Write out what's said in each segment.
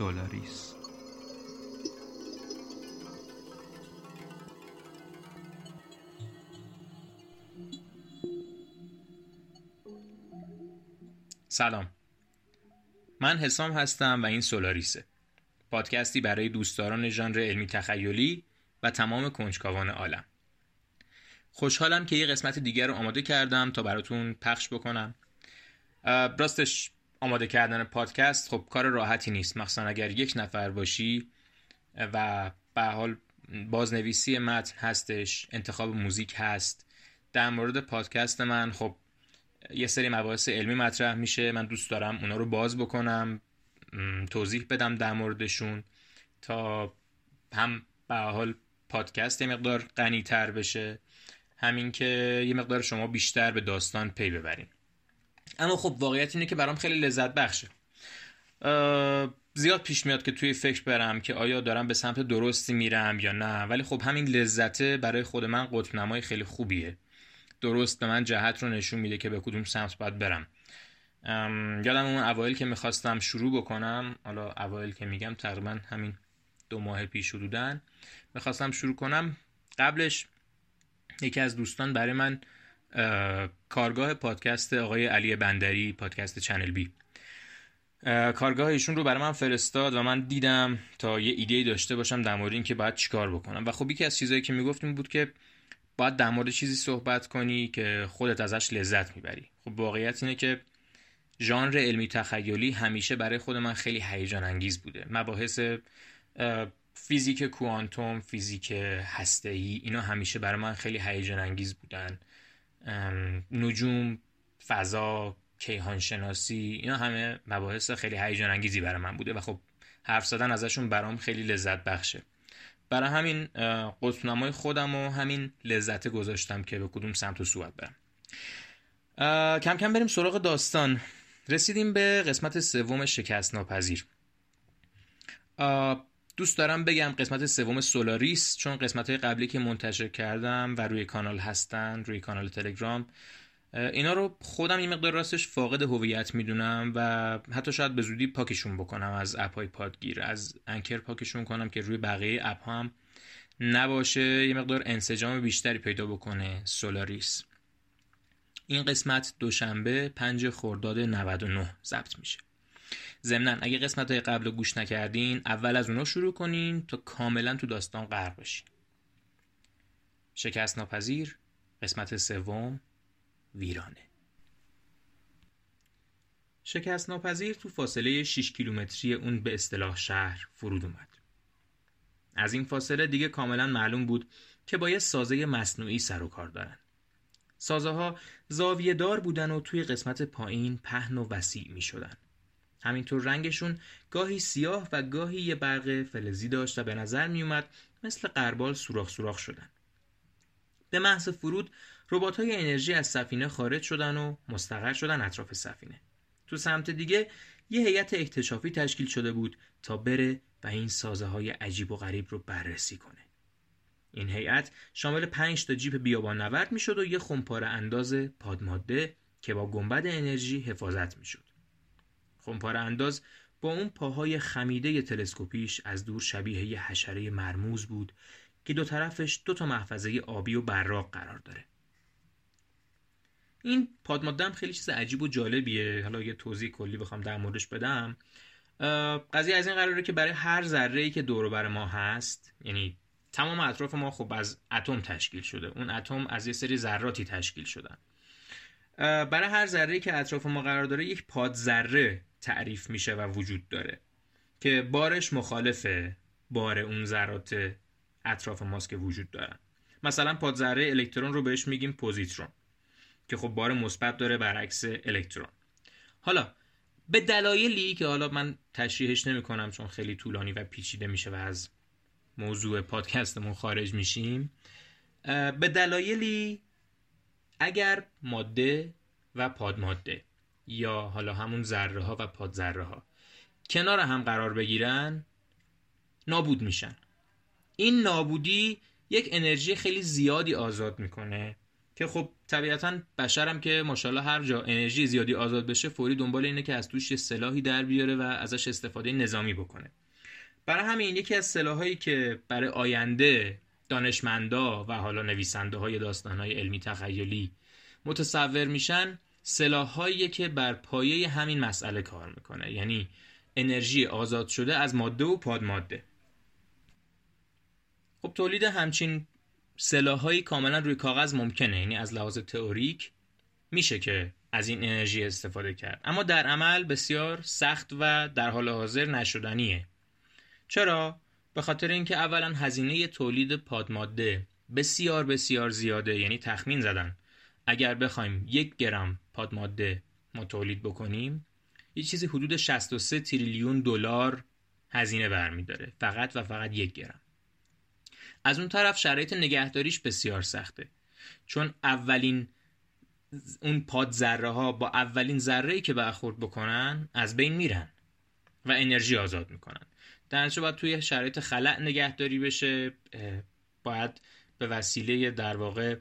سولاریس. سلام. من حسام هستم و این سولاریسه. پادکستی برای دوستداران ژانر علمی تخیلی و تمام کنجکاوان عالم. خوشحالم که یه قسمت دیگر رو آماده کردم تا براتون پخش بکنم. راستش آماده کردن پادکست خب کار راحتی نیست. مخصوصا اگر یک نفر باشی و به حال بازنویسی متن هستش انتخاب موزیک هست در مورد پادکست من خب یه سری مباحث علمی مطرح میشه. من دوست دارم اونا رو باز بکنم توضیح بدم در موردشون تا هم به حال پادکست یه مقدار غنی تر بشه. همین که یه مقدار شما بیشتر به داستان پی ببرین. اما خب واقعیت اینه که برام خیلی لذت بخشه. زیاد پیش میاد که توی فکر برم که آیا دارم به سمت درستی میرم یا نه. ولی خب همین لذته برای خود من قطب نمای خیلی خوبیه. درست به من جهت رو نشون میده که به کدوم سمت باید برم. یادم اون اوایل که می‌خواستم شروع بکنم حالا اوایل که میگم تقریبا همین دو ماه پیش حدودن می‌خواستم شروع کنم قبلش یکی از دوستان برای من کارگاه پادکست آقای علی بندری پادکست چنل بی کارگاه ایشون رو برای من فرستاد و من دیدم تا یه ایده داشته باشم در مورد اینکه باید چیکار بکنم. و خب یکی از چیزهایی که می‌گفت این بود که باید در مورد چیزی صحبت کنی که خودت ازش لذت می‌بری. خب واقعیت اینه که ژانر علمی تخیلی همیشه برای خود من خیلی هیجان انگیز بوده. مباحث فیزیک کوانتوم فیزیک هسته‌ای اینا همیشه برای من خیلی هیجان انگیز بودن. نجوم فضا کیهان شناسی اینا همه مباحث خیلی هیجان انگیزی برای من بوده و خب حرف زدن ازشون برام خیلی لذت بخشه. برای همین قطبنمای خودم و همین لذت گذاشتم که به کدوم سمت و صورت برم. کم کم بریم سراغ داستان. رسیدیم به قسمت سوم شکست ناپذیر دوست دارم بگم قسمت سوم سولاریس چون قسمت های قبلی که منتشر کردم و روی کانال هستن روی کانال تلگرام اینا رو خودم یه مقدار راستش فاقد هویت می‌دونم و حتی شاید به زودی پاکشون بکنم از app های پادگیر از Anchor پاکشون کنم که روی بقیه app هم نباشه یه مقدار انسجام بیشتری پیدا بکنه سولاریس. این قسمت دوشنبه 5 خرداد 99 ضبط میشه. ضمنا اگه قسمت های قبل رو گوش نکردین اول از اونا شروع کنین تا کاملا تو داستان غرق بشین. شکست ناپذیر قسمت سوم ویرانه. شکست ناپذیر تو فاصله 6 کیلومتری اون به اصطلاح شهر فرود اومد. از این فاصله دیگه کاملا معلوم بود که با یه سازه مصنوعی سر و کار دارن. سازه ها زاویه دار بودن و توی قسمت پایین پهن و وسیع می شدن. همینطور رنگشون گاهی سیاه و گاهی یه برق فلزی داشت و به نظر می اومد مثل قربال سوراخ سوراخ شدن. به محض فرود ربات های انرژی از سفینه خارج شدن و مستقر شدن اطراف سفینه. تو سمت دیگه یه هیئت اکتشافی تشکیل شده بود تا بره و این سازه های عجیب و غریب رو بررسی کنه. این هیئت شامل 5 تا جیپ بیابان نورد می‌شد و یه خمپاره انداز پادماده که با گنبد انرژی حفاظت می‌شد. خمپاره انداز با اون پاهای خمیده تلسکوپیش از دور شبیه یه حشره مرموز بود که دو طرفش دو تا محفظه آبی و براق قرار داره. این پادماده هم خیلی چیز عجیب و جالبیه. حالا یه توضیح کلی بخوام در موردش بدم. قضیه از این قراره که برای هر ذره ای که دور بر ما هست یعنی تمام اطراف ما خب از اتم تشکیل شده. اون اتم از یه سری ذراتی تشکیل شدن. برای هر ذره که اطراف ما قرار داره یک پاد ذره تعریف میشه و وجود داره. که بارش مخالف بار اون ذرات اطراف ماست که وجود دارن. مثلا پاد ذره الکترون رو بهش میگیم پوزیترون که خب بار مثبت داره برعکس الکترون. حالا به دلایلی که حالا من تشریحش نمی کنم چون خیلی طولانی و پیچیده میشه و از موضوع پادکستمون خارج میشیم به دلایلی اگر ماده و پادماده یا حالا همون ذره ها و پادذره ها کنار هم قرار بگیرن نابود میشن. این نابودی یک انرژی خیلی زیادی آزاد می‌کنه که خب طبیعتا بشرم که ماشاءالله هر جا انرژی زیادی آزاد بشه فوری دنبال اینه که از توش یه سلاحی در بیاره و ازش استفاده نظامی بکنه. برای همین یکی از سلاحایی که برای آینده دانشمندا و حالا نویسنده های داستان های علمی تخیلی متصور میشن سلاحهایی که بر پایه همین مسئله کار می‌کنه. یعنی انرژی آزاد شده از ماده و پادماده. خب تولید همچین سلاحهایی کاملا روی کاغذ ممکنه. یعنی از لحاظ تئوریک میشه که از این انرژی استفاده کرد. اما در عمل بسیار سخت و در حال حاضر نشدنیه. چرا؟ به خاطر اینکه اولا هزینه تولید پادماده بسیار بسیار زیاده. یعنی تخمین زدن. اگر بخوایم یک گرم پادماده ما تولید بکنیم یه چیزی حدود 63 تریلیون دلار هزینه برمیداره فقط و فقط یک گرم. از اون طرف شرایط نگهداریش بسیار سخته. چون اولین اون پاد ذره ها با اولین ذره که برخورد بکنن از بین میرن و انرژی آزاد می‌کنن. در باید توی شرایط خلع نگهداری بشه باید به وسیله در واقع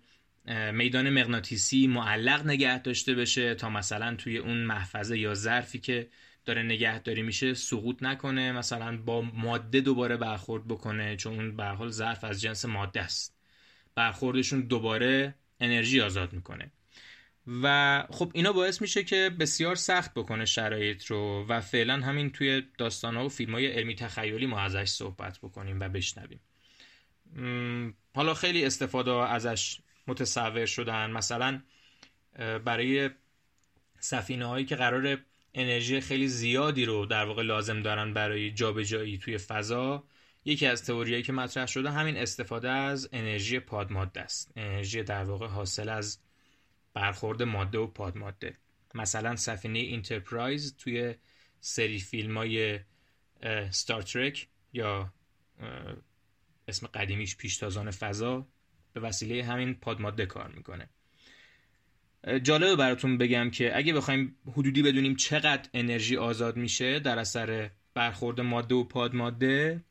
میدان مغناطیسی معلق نگه داشته بشه تا مثلا توی اون محفظه یا ظرفی که داره نگهداری میشه سقوط نکنه مثلا با ماده دوباره برخورد بکنه چون اون به حال ظرف از جنس ماده است. برخوردشون دوباره انرژی آزاد می‌کنه. و خب اینا باعث میشه که بسیار سخت بکنه شرایط رو و فعلا همین توی داستان ها و فیلم های علمی تخیلی ما ازش صحبت بکنیم و بشنویم. حالا خیلی استفاده ازش متصور شدن. مثلا برای سفینه هایی که قرار انرژی خیلی زیادی رو در واقع لازم دارن برای جابجایی توی فضا یکی از تئوریایی که مطرح شده همین استفاده از انرژی پادماده است. انرژی در واقع حاصل از برخورد ماده و پادماده. مثلا سفینه Enterprise توی سری فیلم های Star Trek یا اسم قدیمیش پیشتازان فضا به وسیله همین پادماده کار می‌کنه. جالبه براتون بگم که اگه بخوایم حدودی بدونیم چقدر انرژی آزاد میشه در اثر برخورد ماده و پادماده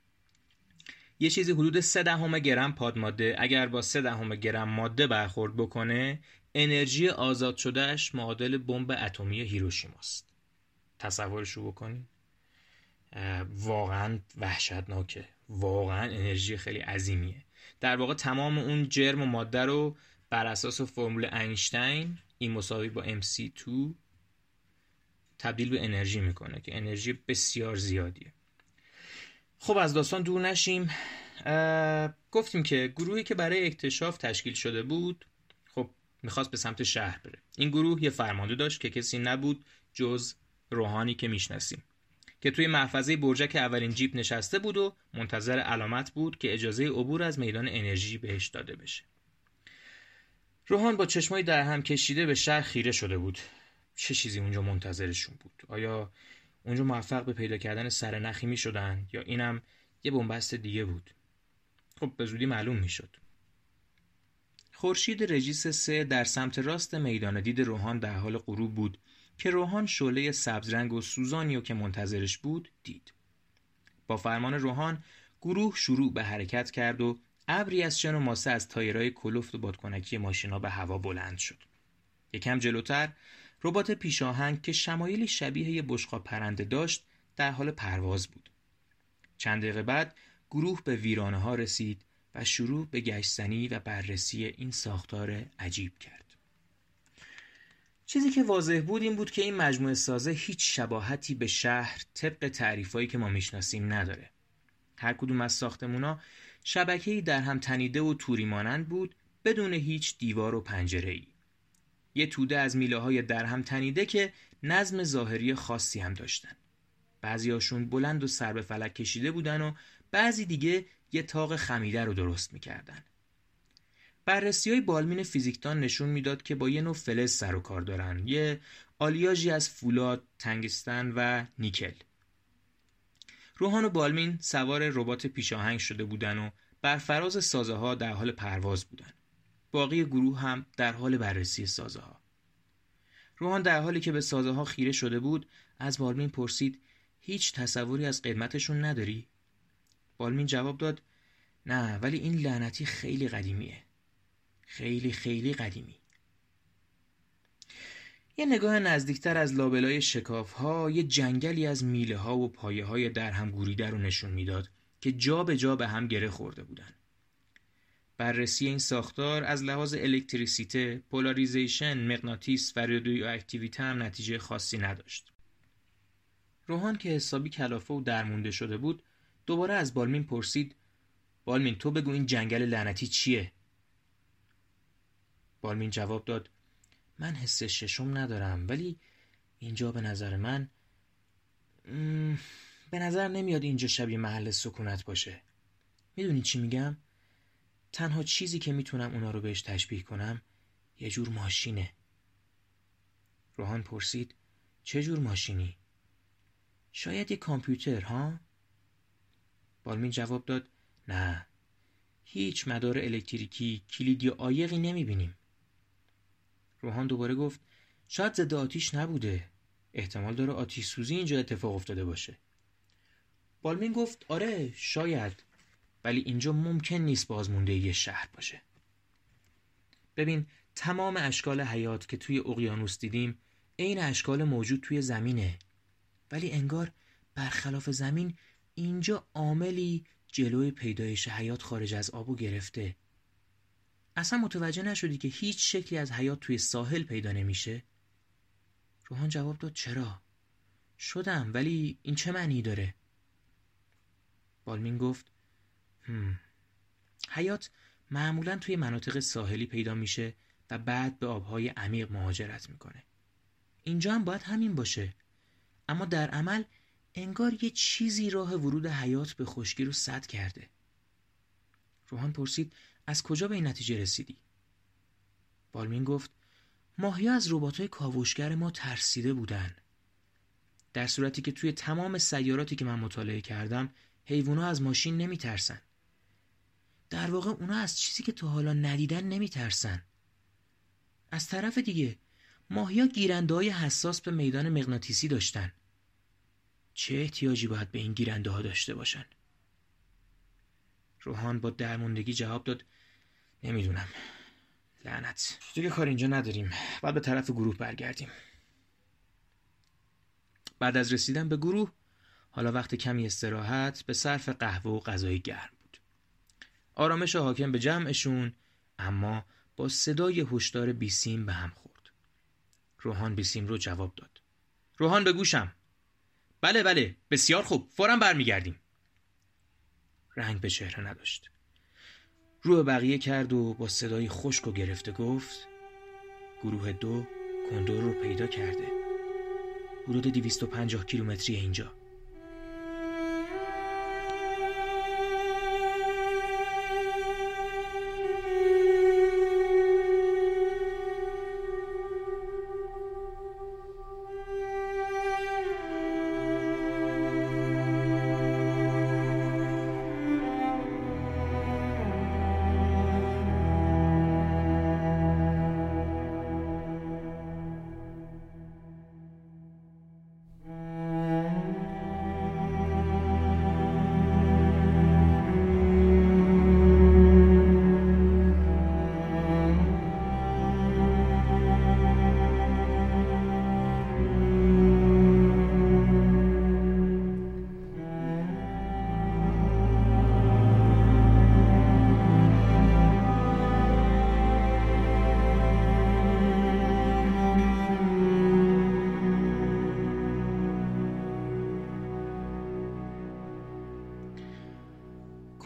یه چیزی حدود 3 دهم گرم پادماده اگر با 3 دهم گرم ماده برخورد بکنه انرژی آزاد شدهش معادل بمب اتمی هیروشیماست. تصورش رو بکنید واقعا وحشتناکه. واقعا انرژی خیلی عظیمیه. در واقع تمام اون جرم و ماده رو بر اساس فرمول اینشتین این مساوی با MC2 تبدیل به انرژی می‌کنه که انرژی بسیار زیادیه. خب از داستان دور نشیم. گفتیم که گروهی که برای اکتشاف تشکیل شده بود خب می‌خواست به سمت شهر بره. این گروه یه فرمانده داشت که کسی نبود جز روحانی که می‌شناسیم. که توی محفظه برجک اولین جیپ نشسته بود و منتظر علامت بود که اجازه عبور از میدان انرژی بهش داده بشه. روحان با چشمایی در هم کشیده به شهر خیره شده بود. چه چیزی اونجا منتظرشون بود؟ آیا اونجا موفق به پیدا کردن سرنخی می شدن یا اینم یه بنبست دیگه بود؟ خب به زودی معلوم می شد. خورشید رژیس سه در سمت راست میدان دید روحان در حال غروب بود. که روحان شعله سبزرنگ و سوزانی و که منتظرش بود دید. با فرمان روحان گروه شروع به حرکت کرد و ابری از شن و ماسه از تایرهای کلفت و بادکنکی ماشینا به هوا بلند شد. یکم جلوتر ربات پیشاهنگ که شمایلی شبیه یه بشقا پرنده داشت در حال پرواز بود. چند دقیقه بعد گروه به ویرانه ها رسید و شروع به گشتنی و بررسی این ساختار عجیب کرد. چیزی که واضح بود این بود که این مجموعه سازه هیچ شباهتی به شهر طبق تعریفایی که ما می‌شناسیم نداره هر کدوم از ساختمونا شبکه‌ای در هم تنیده و توری مانند بود بدون هیچ دیوار و پنجره ای. یه توده از میله های در هم تنیده که نظم ظاهری خاصی هم داشتن. بعضیاشون بلند و سر به فلک کشیده بودن و بعضی دیگه یه تاق خمیده رو درست می‌کردن. بررسی های بالمین فیزیکدان نشون می‌داد که با یه نوع فلز سر و کار دارن. یه آلیاژی از فولاد، تنگستن و نیکل. روحان و بالمین سوار ربات پیشاهنگ شده بودن و بر فراز سازه ها در حال پرواز بودن. باقی گروه هم در حال بررسی سازه ها. روحان در حالی که به سازه ها خیره شده بود از بالمین پرسید هیچ تصوری از قدمتشون نداری؟ بالمین جواب داد نه ولی این لعنتی خیلی قدیمیه. خیلی خیلی قدیمی یه نگاه نزدیکتر از لابلای شکاف ها یه جنگلی از میله ها و پایه های در هم گوریده رو نشون می‌داد که جا به جا به هم گره خورده بودن. بررسی این ساختار از لحاظ الکتریسیته، پولاریزیشن، مغناطیس و رادیواکتیویته هم نتیجه خاصی نداشت. روحان که حسابی کلافه و درمونده شده بود دوباره از بالمین پرسید بالمین تو بگو این جنگل لعنتی چیه؟ بالمین جواب داد من حس ششم ندارم ولی اینجا به نظر من به نظر نمیاد اینجا شبیه محل سکونت باشه می‌دونی چی میگم؟ تنها چیزی که می‌تونم اونا رو بهش تشبیه کنم یه جور ماشینه روحان پرسید چه جور ماشینی؟ شاید یه کامپیوتر ها؟ بالمین جواب داد نه هیچ مدار الکتریکی کلید یا آیقی نمی‌بینیم روحان دوباره گفت شاید ضد آتیش نبوده. احتمال داره آتیش سوزی اینجا اتفاق افتاده باشه. بالمین گفت آره شاید. ولی اینجا ممکن نیست بازمونده یه شهر باشه. ببین تمام اشکال حیات که توی اقیانوس دیدیم عین اشکال موجود توی زمینه. ولی انگار برخلاف زمین اینجا عاملی جلوی پیدایش حیات خارج از آبو گرفته. اصلا متوجه نشدی که هیچ شکلی از حیات توی ساحل پیدا نمیشه؟ روحان جواب داد چرا؟ شدم ولی این چه معنی داره؟ بالمین گفت هم. حیات معمولا توی مناطق ساحلی پیدا میشه و بعد به آبهای عمیق مهاجرت می‌کنه. اینجا هم باید همین باشه. اما در عمل انگار یه چیزی راه ورود حیات به خشکی رو سد کرده. روحان پرسید از کجا به این نتیجه رسیدی؟ بالمین گفت ماهی از رباتای کاوشگر ما ترسیده بودن. در صورتی که توی تمام سیاراتی که من مطالعه کردم حیوونا از ماشین نمیترسن. در واقع اونا از چیزی که تا حالا ندیدن نمیترسن. از طرف دیگه ماهیا گیرنده های حساس به میدان مغناطیسی داشتن. چه احتیاجی باید به این گیرنده ها داشته باشن؟ روحان با درموندگی جواب داد نمی‌دونم. لعنت. دیگه کار اینجا نداریم. بعد به طرف گروه برگردیم. بعد از رسیدن به گروه حالا وقت کمی استراحت به صرف قهوه و غذای گرم بود. آرامش حاکم به جمعشون اما با صدای هشدار بیسیم به هم خورد. روحان بیسیم رو جواب داد. روحان به گوشم. بله بله بسیار خوب. فورا برمیگردیم. رنگ به چهره نداشت. رو به بقیه کرد و با صدای خشک و گرفته گفت گروه دو کندور رو پیدا کرده. حدود 250 کیلومتری اینجا.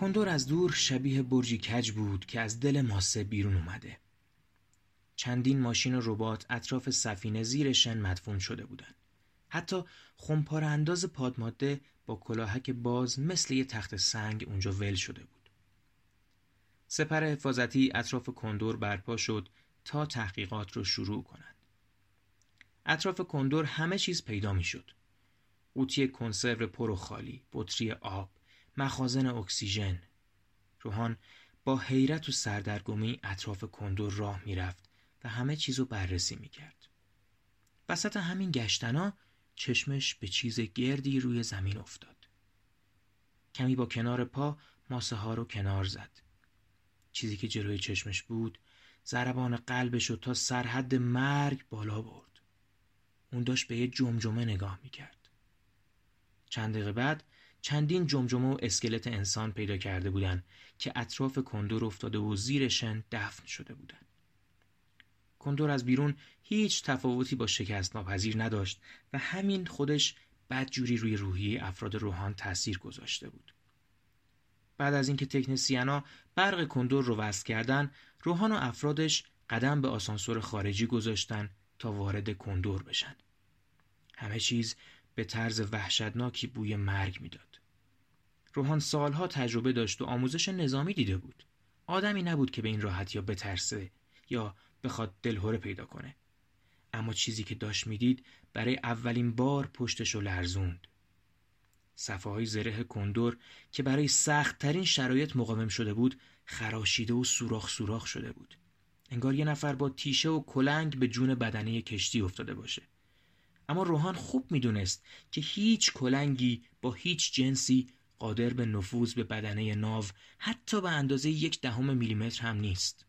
کندور از دور شبیه برجی کج بود که از دل ماسه بیرون اومده. چندین ماشین ربات اطراف سفینه زیر شن مدفون شده بودند. حتی خمپاره انداز پادماده با کلاهک باز مثل یه تخت سنگ اونجا ول شده بود. سپر حفاظتی اطراف کندور برپا شد تا تحقیقات رو شروع کنند. اطراف کندور همه چیز پیدا می شد. قوطی کنسرو پر و خالی، بطری آب، مخازن اکسیژن روحان با حیرت و سردرگمی اطراف کندور راه می‌رفت و همه چیز رو بررسی می‌کرد. وسط همین گشتنا چشمش به چیز گردی روی زمین افتاد. کمی با کنار پا ماسه ها رو کنار زد. چیزی که جلوی چشمش بود ضربان قلبش رو تا سرحد مرگ بالا برد اون داشت به یه جمجمه نگاه می‌کرد چند دقیقه بعد چندین جمجمه و اسکلت انسان پیدا کرده بودند که اطراف کندور افتاده و زیر شن دفن شده بودند. کندور از بیرون هیچ تفاوتی با شکست ناپذیر نداشت و همین خودش بدجوری روی روحی افراد روحان تاثیر گذاشته بود. بعد از اینکه تکنسیانا برق کندور رو وصل کردن، روحان و افرادش قدم به آسانسور خارجی گذاشتن تا وارد کندور بشن. همه چیز به طرز وحشتناکی بوی مرگ می‌داد. روحان سالها تجربه داشت و آموزش نظامی دیده بود. آدمی نبود که به این راحت یا بترسه یا بخواد دلهوره پیدا کنه. اما چیزی که داشت می‌دید برای اولین بار پشتش رو لرزوند. صفحه های زره کندور که برای سخت ترین شرایط مقاوم شده بود خراشیده و سوراخ سوراخ شده بود. انگار یه نفر با تیشه و کلنگ به جون بدنه کشتی افتاده باشه. اما روحان خوب می‌دونست که هیچ کلنگی با هیچ جنسی قادر به نفوذ به بدنه ناو حتی به اندازه یک دهم میلیمتر هم نیست.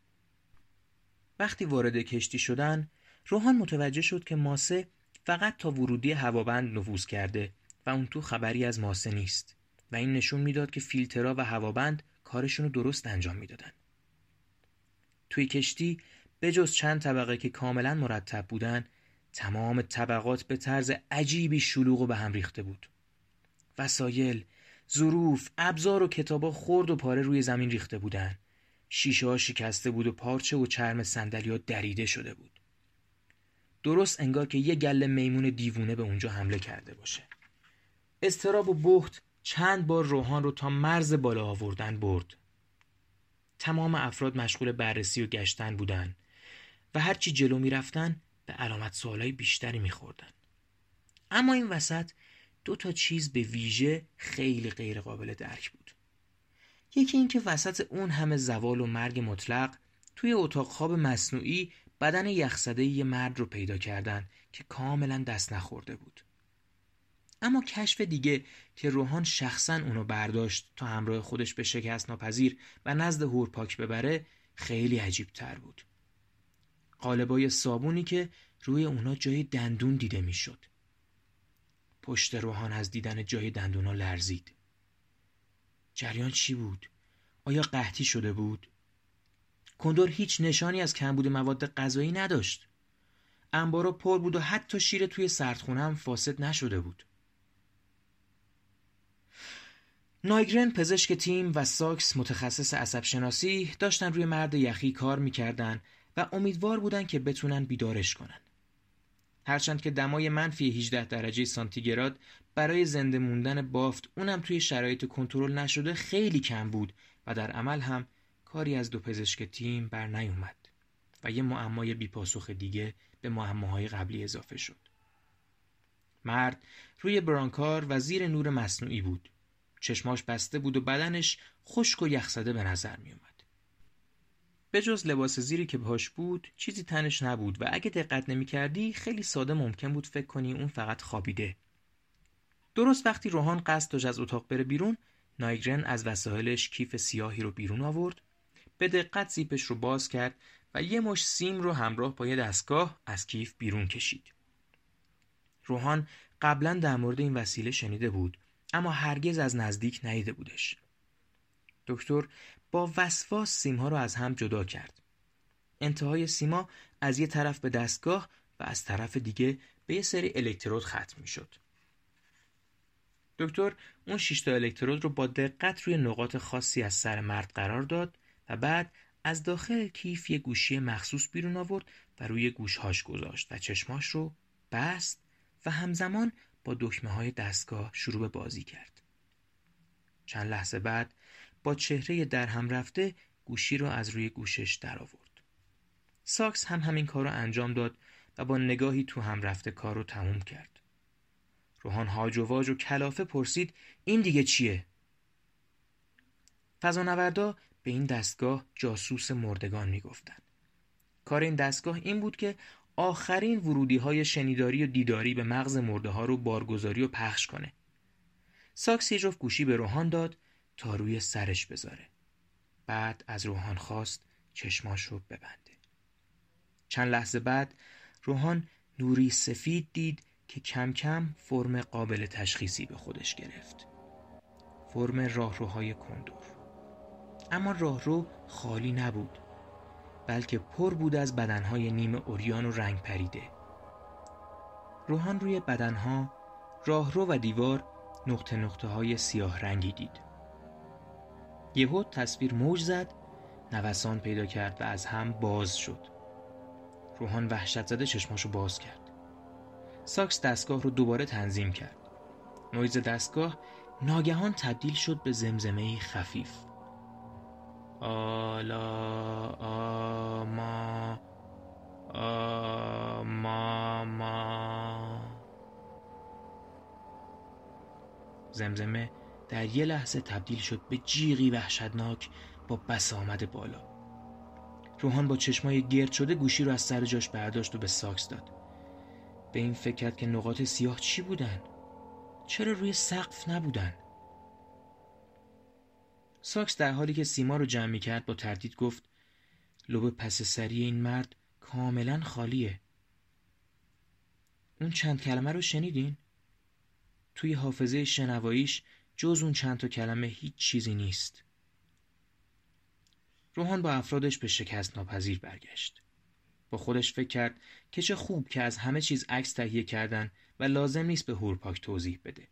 وقتی وارد کشتی شدن، روحان متوجه شد که ماسه فقط تا ورودی هوابند نفوذ کرده و اون تو خبری از ماسه نیست و این نشون می‌داد که فیلترها و هوابند کارشون رو درست انجام می‌دادن. توی کشتی به جز چند طبقه که کاملا مرتب بودن تمام طبقات به طرز عجیبی شلوغ و به هم ریخته بود. وسایل، ظروف، ابزار و کتابا خرد و پاره روی زمین ریخته بودن. شیشه ها شکسته بود و پارچه و چرم ها دریده شده بود. درست انگار که یه گله میمون دیوونه به اونجا حمله کرده باشه. استراب و بخت چند بار روحان رو تا مرز بالا آوردن برد. تمام افراد مشغول بررسی و گشتن بودن و هرچی جلو می رفتن به علامت سوالای بیشتری می خوردن. اما این وسط دو تا چیز به ویژه خیلی غیر قابل درک بود. یکی اینکه وسط اون همه زوال و مرگ مطلق توی اتاق خواب مصنوعی بدن یخزده یه مرد رو پیدا کردن که کاملا دست نخورده بود. اما کشف دیگه که روحان شخصا اونو برداشت تا همراه خودش به شکست ناپذیر و نزد هورپاک ببره خیلی عجیب تر بود. قالبای صابونی که روی اونا جای دندون دیده می‌شد. پشت روحان از دیدن جای دندونا لرزید. جریان چی بود؟ آیا قحطی شده بود؟ کندور هیچ نشانی از کمبود مواد غذایی نداشت. انبارا پر بود و حتی شیر توی سردخونه هم فاسد نشده بود. نایگرن پزشک تیم و ساکس متخصص عصب شناسی داشتن روی مرد یخی کار می‌کردن و امیدوار بودن که بتونن بیدارش کنن. هرچند که دمای منفی 18 درجه سانتیگراد برای زنده موندن بافت اونم توی شرایط کنترل نشده خیلی کم بود و در عمل هم کاری از دو پزشک تیم بر نیومد و یه معمای بیپاسخ دیگه به معماهای قبلی اضافه شد. مرد روی برانکار و زیر نور مصنوعی بود. چشماش بسته بود و بدنش خشک و یخزده به نظر می اومد. به جز لباس زیری که بهاش بود چیزی تنش نبود و اگه دقت نمی کردی خیلی ساده ممکن بود فکر کنی اون فقط خوابیده. درست وقتی روحان قصد داشت از اتاق بره بیرون نایگرن از وسایلش کیف سیاهی رو بیرون آورد به دقت زیپش رو باز کرد و یه مش سیم رو همراه با یه دستگاه از کیف بیرون کشید. روحان قبلا در مورد این وسیله شنیده بود اما هرگز از نزدیک ندیده بودش. دکتر با وسواس سیمها رو از هم جدا کرد. انتهای سیما از یه طرف به دستگاه و از طرف دیگه به یه سری الکترود ختم می شد. دکتر اون تا الکترود رو با دقت روی نقاط خاصی از سر مرد قرار داد و بعد از داخل کیف یه گوشی مخصوص بیرون آورد و روی گوشهاش گذاشت و چشماش رو بست و همزمان با دکمه های دستگاه شروع به بازی کرد. چند لحظه بعد با چهره در هم رفته گوشی رو از روی گوشش در آورد. ساکس هم همین کار رو انجام داد و با نگاهی تو هم رفته کار رو تموم کرد. روحان هاج و واج و کلافه پرسید این دیگه چیه؟ فضانوردا به این دستگاه جاسوس مردگان می‌گفتند. کار این دستگاه این بود که آخرین ورودی های شنیداری و دیداری به مغز مرده ها رو بارگذاری و پخش کنه. ساکس یه جفت گوشی به روحان داد تا روی سرش بذاره. بعد از روحان خواست چشماش رو ببنده. چند لحظه بعد روحان نوری سفید دید که کم کم فرم قابل تشخیصی به خودش گرفت فرم راهروهای کندور اما راهرو خالی نبود بلکه پر بود از بدنهای نیم اوریان و رنگ پریده روحان روی بدنها راهرو و دیوار نقطه نقطه های سیاه رنگی دید یهو تصویر موج زد نوسان پیدا کرد و از هم باز شد. روحان وحشت زده چشماشو باز کرد. ساکس دستگاه رو دوباره تنظیم کرد. نویز دستگاه ناگهان تبدیل شد به زمزمه خفیف. آلا آما آما ما. زمزمه در یه لحظه تبدیل شد به جیغی وحشتناک با بسامد بالا روحان با چشمای گرد شده گوشی رو از سر جاش برداشت و به ساکس داد به این فکر کرد که نقاط سیاه چی بودن؟ چرا روی سقف نبودن؟ ساکس در حالی که سیما رو جمع می کرد با تردید گفت لب پس سری این مرد کاملا خالیه اون چند کلمه رو شنیدین؟ توی حافظه شنواییش جز اون چند تا کلمه هیچ چیزی نیست. روحان با افرادش به شکست ناپذیر برگشت. با خودش فکر کرد که چه خوب که از همه چیز عکس تهیه کردن و لازم نیست به هورپاک توضیح بده.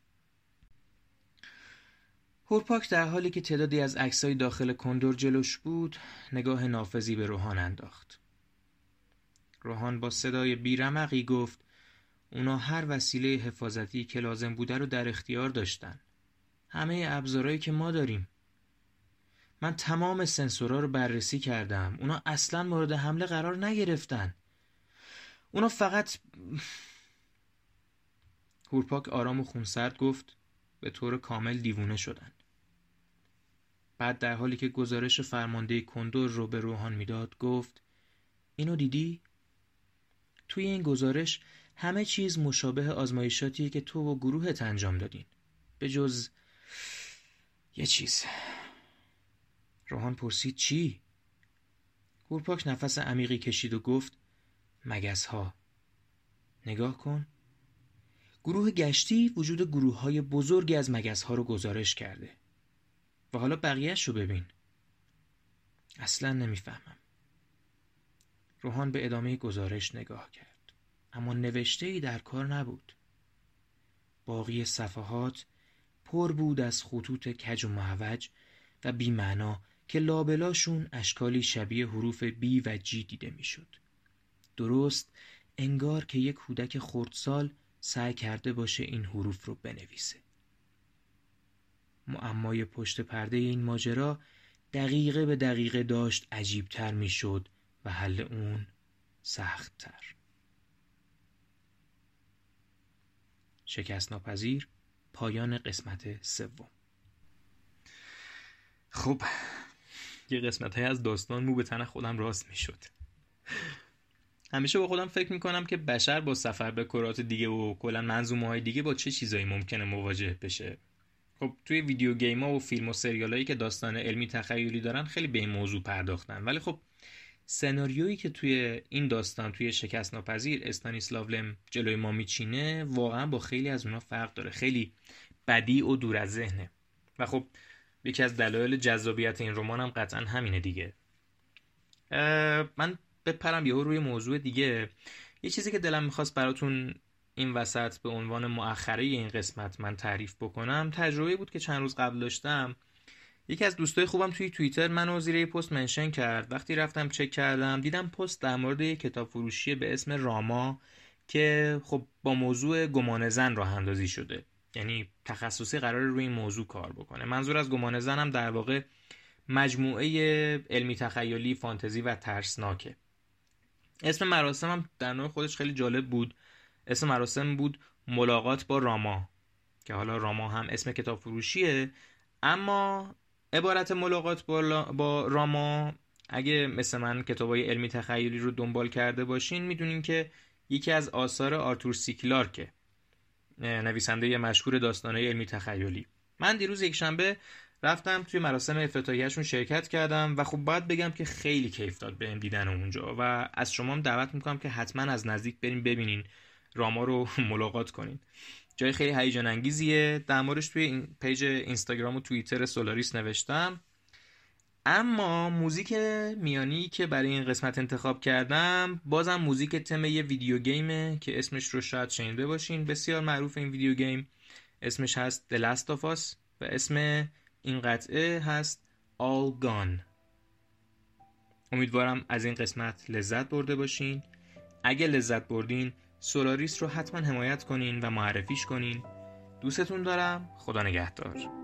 هورپاک در حالی که تعدادی از عکسای داخل کندور جلوش بود نگاه نافذی به روحان انداخت. روحان با صدای بیرمقی گفت اونا هر وسیله حفاظتی که لازم بوده رو در اختیار داشتن. همه ابزارهایی که ما داریم. من تمام سنسورها رو بررسی کردم. اونا اصلا مورد حمله قرار نگرفتن. اونا فقط هورپاک آرام و خونسرد گفت به طور کامل دیوونه شدن. بعد در حالی که گزارش فرمانده کندور رو به روحان می‌داد گفت اینو دیدی؟ توی این گزارش همه چیز مشابه آزمایشاتیه که تو و گروهت انجام دادین. به جز یه چیز. روحان پرسید چی؟ هورپاک نفس عمیقی کشید و گفت مگس ها نگاه کن. گروه گشتی وجود گروه های بزرگی از مگس ها رو گزارش کرده. و حالا بقیهش رو ببین. اصلا نمی‌فهمم. روحان به ادامه گزارش نگاه کرد. اما نوشته ای در کار نبود. باقی صفحات پر بود از خطوط کج و معوج و بیمعنا که لابلاشون اشکالی شبیه حروف بی و جی دیده می‌شد. درست انگار که یک کودک خردسال سعی کرده باشه این حروف رو بنویسه. معمای پشت پرده این ماجرا دقیقه به دقیقه داشت عجیبتر می‌شد و حل اون سختتر. شکست ناپذیر پایان قسمت سوم. خب. یه قسمت های از داستان مو به تن خودم راست می‌شد. همیشه با خودم فکر می‌کنم که بشر با سفر به کرات دیگه و کلا منظومه های دیگه با چه چیزایی ممکنه مواجه بشه. خب توی ویدیو گیم ها و فیلم و سریال هایی که داستان علمی تخیلی دارن خیلی به این موضوع پرداختن. ولی خب سناریویی که توی این داستان توی شکست ناپذیر استانیسلاو لم جلوی ما میچینه واقعا با خیلی از اونا فرق داره. خیلی بدی و دور از ذهنه. و خب یکی از دلایل جذابیت این رمان هم قطعا همینه دیگه. من بپرم یهو روی موضوع دیگه. یه چیزی که دلم می‌خواست براتون این وسط به عنوان مؤخره این قسمت من تعریف بکنم تجربه بود که چند روز قبل داشتم. یکی از دوستای خوبم توی توییتر منو زیر یه پست منشن کرد. وقتی رفتم چک کردم دیدم پست در مورد یه کتاب فروشی به اسم راما که خب با موضوع گمان زن راه اندازی شده. یعنی تخصصی قرار روی این موضوع کار بکنه. منظور از گمان زن هم در واقع مجموعه علمی تخیلی فانتزی و ترسناکه. اسم مراسم هم در نوع خودش خیلی جالب بود. اسم مراسم بود ملاقات با راما که حالا راما هم اسم کتاب فروشیه. اما عبارت ملاقات با, راما اگه مثل من کتابای علمی تخیلی رو دنبال کرده باشین می‌دونین که یکی از آثار آرتور سیکلارکه نویسنده مشهور داستانه علمی تخیلی. من دیروز یک شنبه رفتم توی مراسم افتتاحیهشون شرکت کردم و خب باید بگم که خیلی کیف داد به دیدن اونجا و از شما هم دعوت می‌کنم که حتما از نزدیک بریم ببینین راما رو ملاقات کنین. جای خیلی هیجان انگیزیه. در موردش توی این page اینستاگرام و توییتر سولاریس نوشتم. اما موزیک میانی که برای این قسمت انتخاب کردم بازم موزیک تم یه video game ه که اسمش رو شاید شنیده باشین. بسیار معروف این video game. اسمش هست The Last of Us و اسم این قطعه هست All Gone. امیدوارم از این قسمت لذت برده باشین. اگه لذت بردین سولاریس رو حتما حمایت کنین و معرفیش کنین. دوستتون دارم. خدا نگهدار.